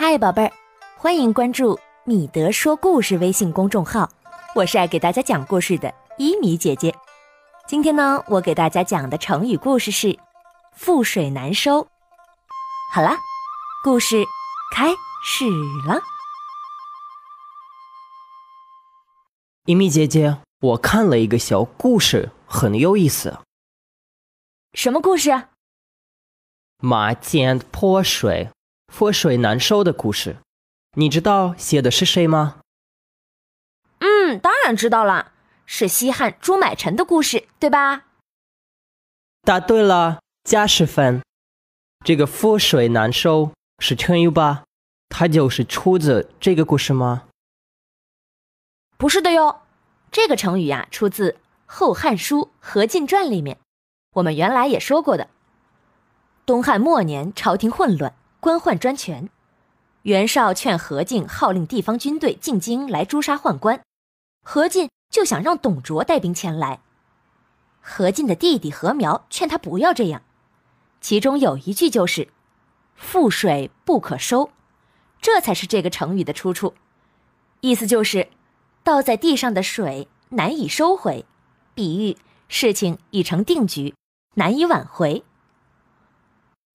嗨，宝贝儿，欢迎关注米德说故事微信公众号，我是爱给大家讲故事的伊米姐姐。今天呢，我给大家讲的成语故事是“覆水难收”。好啦，故事开始了。伊米姐姐，我看了一个小故事，很有意思。什么故事？马见破水，覆水难收的故事。你知道写的是谁吗？嗯，当然知道了，是西汉朱买臣的故事，对吧？答对了，加十分。这个覆水难收是成语吧？它就是出自这个故事吗？不是的哟，这个成语呀，出自《后汉书·何进传》里面。我们原来也说过的。东汉末年，朝廷混乱，官宦专权。袁绍劝何进号令地方军队进京来诛杀宦官，何进就想让董卓带兵前来。何进的弟弟何苗劝他不要这样，其中有一句就是“覆水不可收”，这才是这个成语的出处，意思就是。倒在地上的水难以收回，比喻事情已成定局，难以挽回。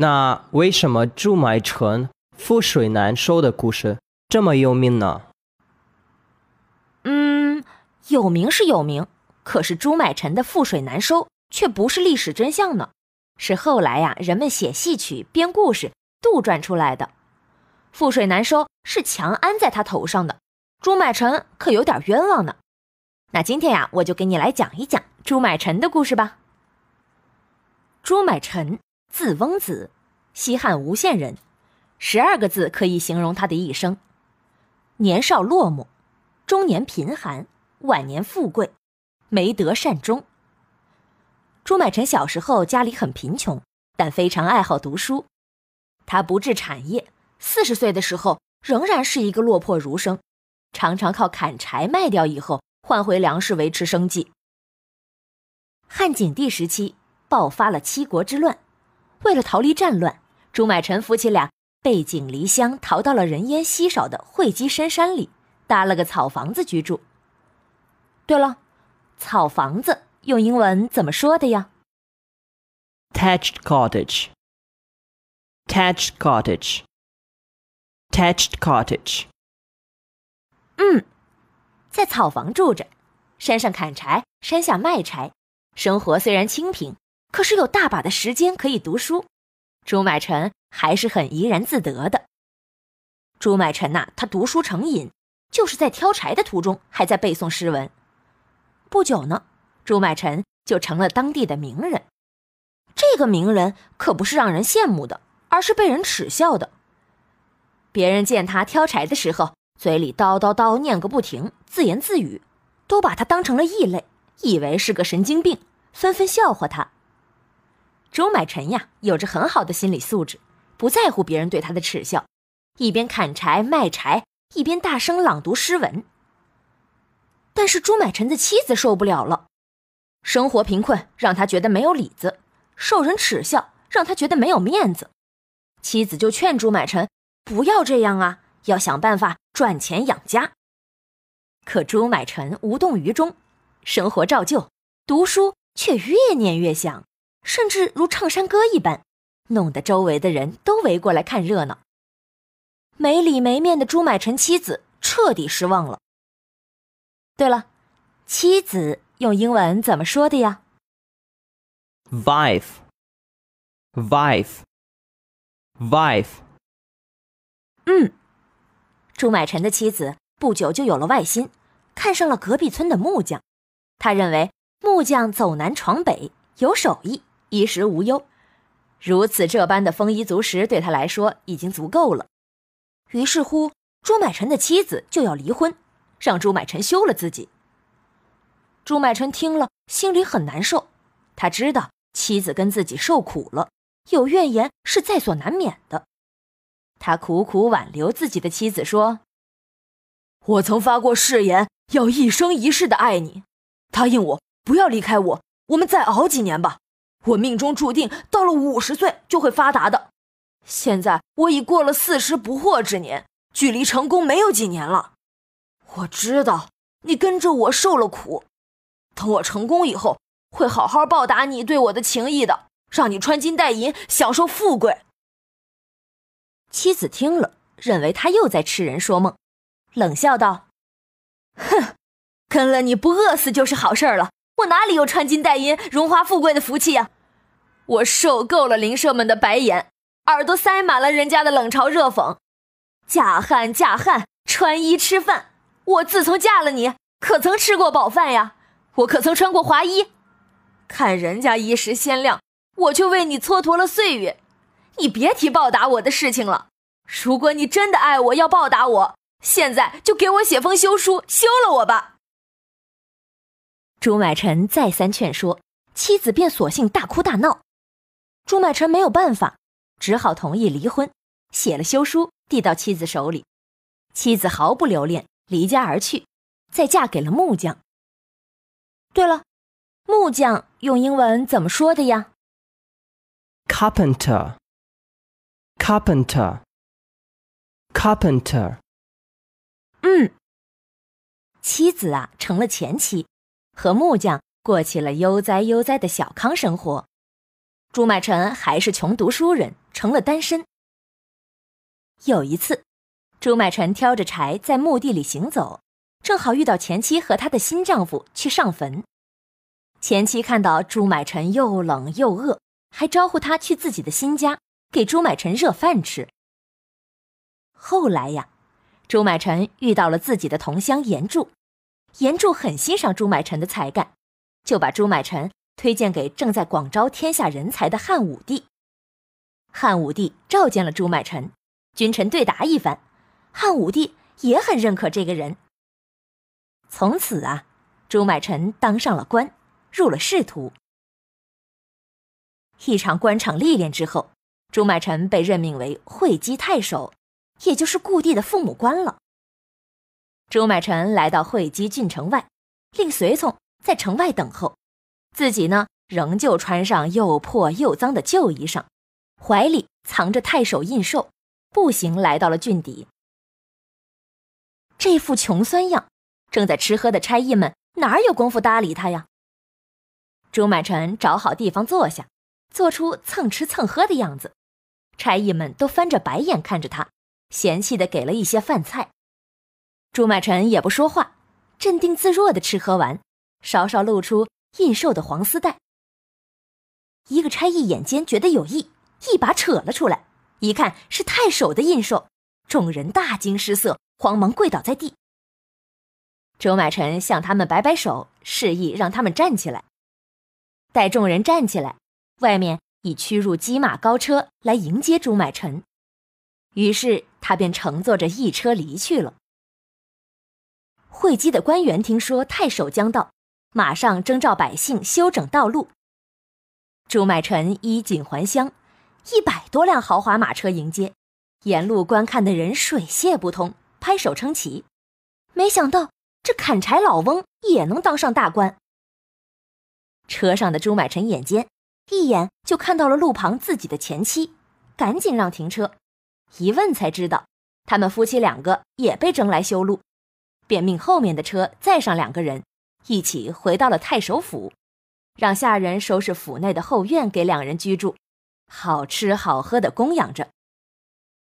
那为什么朱买臣覆水难收的故事这么有名呢？嗯，有名是有名，可是朱买臣的覆水难收却不是历史真相呢，是后来呀人们写戏曲、编故事杜撰出来的。覆水难收是强安在他头上的。朱买臣可有点冤枉呢，那今天呀，我就给你来讲一讲朱买臣的故事吧。朱买臣字翁子，西汉吴县人，十二个字可以形容他的一生：年少落寞，中年贫寒，晚年富贵，没德善终。朱买臣小时候家里很贫穷，但非常爱好读书。他不置产业，四十岁的时候仍然是一个落魄儒生。常常靠砍柴卖掉以后换回粮食维持生计。汉景帝时期爆发了七国之乱，为了逃离战乱，朱买臣夫妻俩背井离乡，逃到了人烟稀少的会稽深山里，搭了个草房子居住。对了，草房子用英文怎么说的呀？Thatched cottage. Thatched cottage. Thatched cottage. 嗯，在草房住着，山上砍柴，山下卖柴，生活虽然清贫，可是有大把的时间可以读书。朱买臣还是很怡然自得的。朱买臣呐，他读书成瘾，就是在挑柴的途中还在背诵诗文。不久呢，朱买臣就成了当地的名人。这个名人可不是让人羡慕的，而是被人耻笑的。别人见他挑柴的时候。嘴里叨叨叨念个不停，自言自语，都把他当成了异类，以为是个神经病，纷纷笑话他。周买臣呀，有着很好的心理素质，不在乎别人对他的耻笑，一边砍柴卖柴，一边大声朗读诗文。但是朱买臣的妻子受不了了，生活贫困让他觉得没有里子，受人耻笑让他觉得没有面子，妻子就劝朱买臣不要这样啊。要想办法赚钱养家，可朱买臣无动于衷，生活照旧，读书却越念越想，甚至如唱山歌一般，弄得周围的人都围过来看热闹。没里没面的朱买臣妻子彻底失望了。对了，妻子用英文怎么说的呀？Wife，wife，wife。嗯。朱买臣的妻子不久就有了外心，看上了隔壁村的木匠。他认为木匠走南闯北，有手艺，衣食无忧，如此这般的丰衣足食对他来说已经足够了。于是乎，朱买臣的妻子就要离婚，让朱买臣休了自己。朱买臣听了，心里很难受。他知道妻子跟自己受苦了，有怨言是在所难免的。他苦苦挽留自己的妻子，说：“我曾发过誓言，要一生一世的爱你，答应我不要离开我，我们再熬几年吧。我命中注定到了五十岁就会发达的，现在我已过了四十不惑之年，距离成功没有几年了。我知道你跟着我受了苦，等我成功以后，会好好报答你对我的情谊的，让你穿金戴银，享受富贵。妻子听了，认为他又在痴人说梦，冷笑道：“哼，跟了你不饿死就是好事了。我哪里有穿金戴银、荣华富贵的福气呀？我受够了邻舍们的白眼。”耳朵塞满了人家的冷嘲热讽，嫁汉嫁汉，穿衣吃饭。我自从嫁了你，可曾吃过饱饭呀？我可曾穿过华衣？看人家衣食鲜亮，我却为你蹉跎了岁月。你别提报答我的事情了。如果你真的爱我，要报答我，现在就给我写封休书，休了我吧。朱买臣再三劝说，妻子便索性大哭大闹。朱买臣没有办法。只好同意离婚，写了休书递到妻子手里，妻子毫不留恋，离家而去，再嫁给了木匠。对了，木匠用英文怎么说的呀？Carpenter，carpenter，carpenter。嗯，妻子啊成了前妻，和木匠过起了悠哉悠哉的小康生活。朱买臣还是穷读书人。成了单身。有一次，朱买臣挑着柴在墓地里行走，正好遇到前妻和她的新丈夫去上坟。前妻看到朱买臣又冷又饿，还招呼他去自己的新家给朱买臣热饭吃。后来呀，朱买臣遇到了自己的同乡严柱，严柱很欣赏朱买臣的才干，就把朱买臣推荐给正在广招天下人才的汉武帝。汉武帝召见了朱买臣，君臣对答一番，汉武帝也很认可这个人。从此啊，朱买臣当上了官，入了仕途。一场官场历练之后，朱买臣被任命为会稽太守，也就是故地的父母官了。朱买臣来到会稽郡城外，令随从在城外等候，自己呢，仍旧穿上又破又脏的旧衣裳。怀里藏着太守印绶，步行来到了郡邸。这副穷酸样，正在吃喝的差役们哪有功夫搭理他呀？朱买臣找好地方坐下，做出蹭吃蹭喝的样子，差役们都翻着白眼看着他，嫌弃的给了一些饭菜。朱买臣也不说话，镇定自若的吃喝完，稍稍露出印绶的黄丝带。一个差役眼尖，觉得有意。一把扯了出来，一看是太守的印绶，众人大惊失色，慌忙跪倒在地。周买臣向他们摆摆手，示意让他们站起来。待众人站起来，外面已驱入机马高车来迎接朱买臣，于是他便乘坐着一车离去了。会稽的官员听说太守将到，马上征召百姓修整道路。朱买臣衣锦还乡。一百多辆豪华马车迎接，沿路观看的人水泄不通，拍手称奇。没想到这砍柴老翁也能当上大官。车上的朱买臣眼尖，一眼就看到了路旁自己的前妻，赶紧让停车。一问才知道，他们夫妻两个也被征来修路，便命后面的车载上两个人，一起回到了太守府，让下人收拾府内的后院给两人居住。好吃好喝的供养着，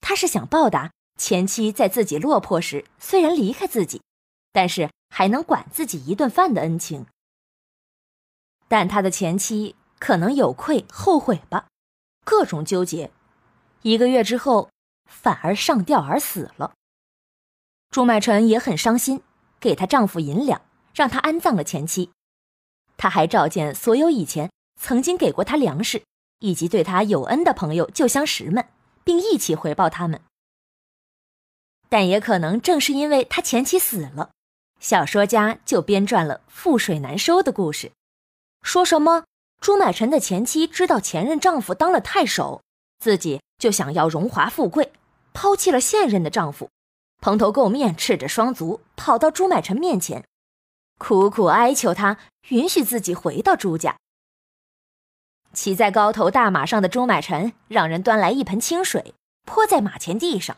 他是想报答前妻在自己落魄时虽然离开自己，但是还能管自己一顿饭的恩情。但他的前妻可能有愧后悔吧，各种纠结，一个月之后反而上吊而死了。朱买臣也很伤心，给她丈夫银两，让他安葬了前妻。他还召见所有以前曾经给过他粮食。以及对他有恩的朋友、旧相识们，并一起回报他们。但也可能正是因为他前妻死了，小说家就编撰了覆水难收的故事，说什么朱买臣的前妻知道前任丈夫当了太守，自己就想要荣华富贵，抛弃了现任的丈夫，蓬头垢面、赤着双足跑到朱买臣面前，苦苦哀求他允许自己回到朱家。骑在高头大马上的朱买臣让人端来一盆清水，泼在马前地上，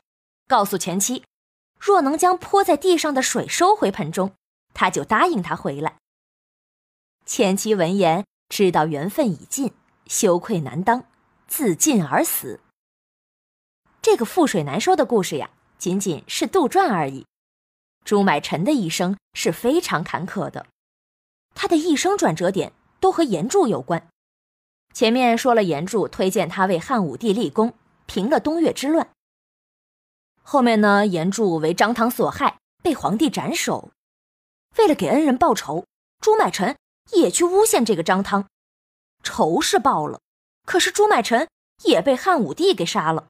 告诉前妻，若能将泼在地上的水收回盆中，他就答应他回来。前妻闻言，知道缘分已尽，羞愧难当，自尽而死。这个覆水难收的故事呀，仅仅是杜撰而已。朱买臣的一生是非常坎坷的，他的一生转折点都和严柱有关。前面说了，严柱推荐他为汉武帝立功，平了东越之乱。后面呢，严柱为张汤所害，被皇帝斩首。为了给恩人报仇，朱买臣也去诬陷这个张汤，仇是报了，可是朱买臣也被汉武帝给杀了。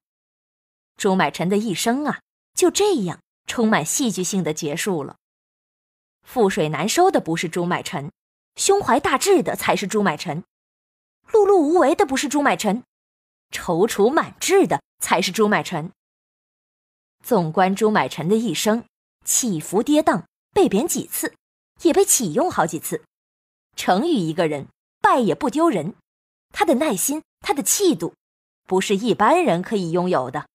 朱买臣的一生啊，就这样充满戏剧性的结束了。覆水难收的不是朱买臣，胸怀大志的才是朱买臣。碌碌无为的不是朱买臣，踌躇满志的才是朱买臣。纵观朱买臣的一生，起伏跌宕，被贬几次，也被启用好几次。成于一个人，败也不丢人。他的耐心，他的气度，不是一般人可以拥有的。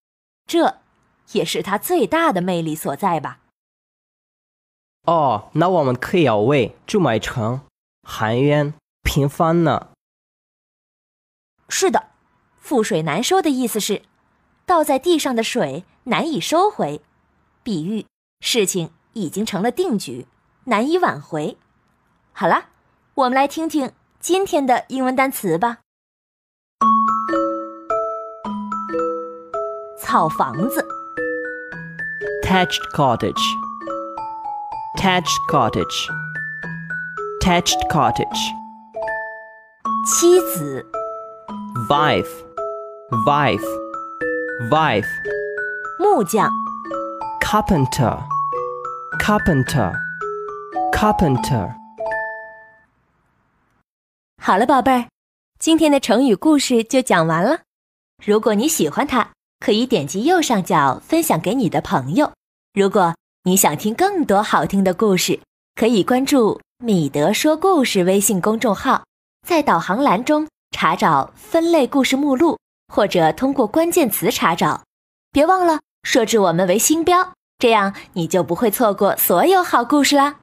这，也是他最大的魅力所在吧。哦，那我们可以要为朱买臣含冤平反呢。是的，覆水难收的意思是，倒在地上的水难以收回，比喻事情已经成了定局，难以挽回。好了，我们来听听今天的英文单词吧。草房子 ，thatched cottage，thatched cottage，thatched cottage，妻子。wife, wife, wife. 木匠 carpenter, carpenter, carpenter. 好了，宝贝儿，今天的成语故事就讲完了。如果你喜欢它， 可以点击右上角分享给你的朋友。如果你想听更多好听的故事，可以关注“米德说故事”微信公众号，在导航栏中。查找分类故事目录，或者通过关键词查找。别忘了设置我们为星标，这样你就不会错过所有好故事啦。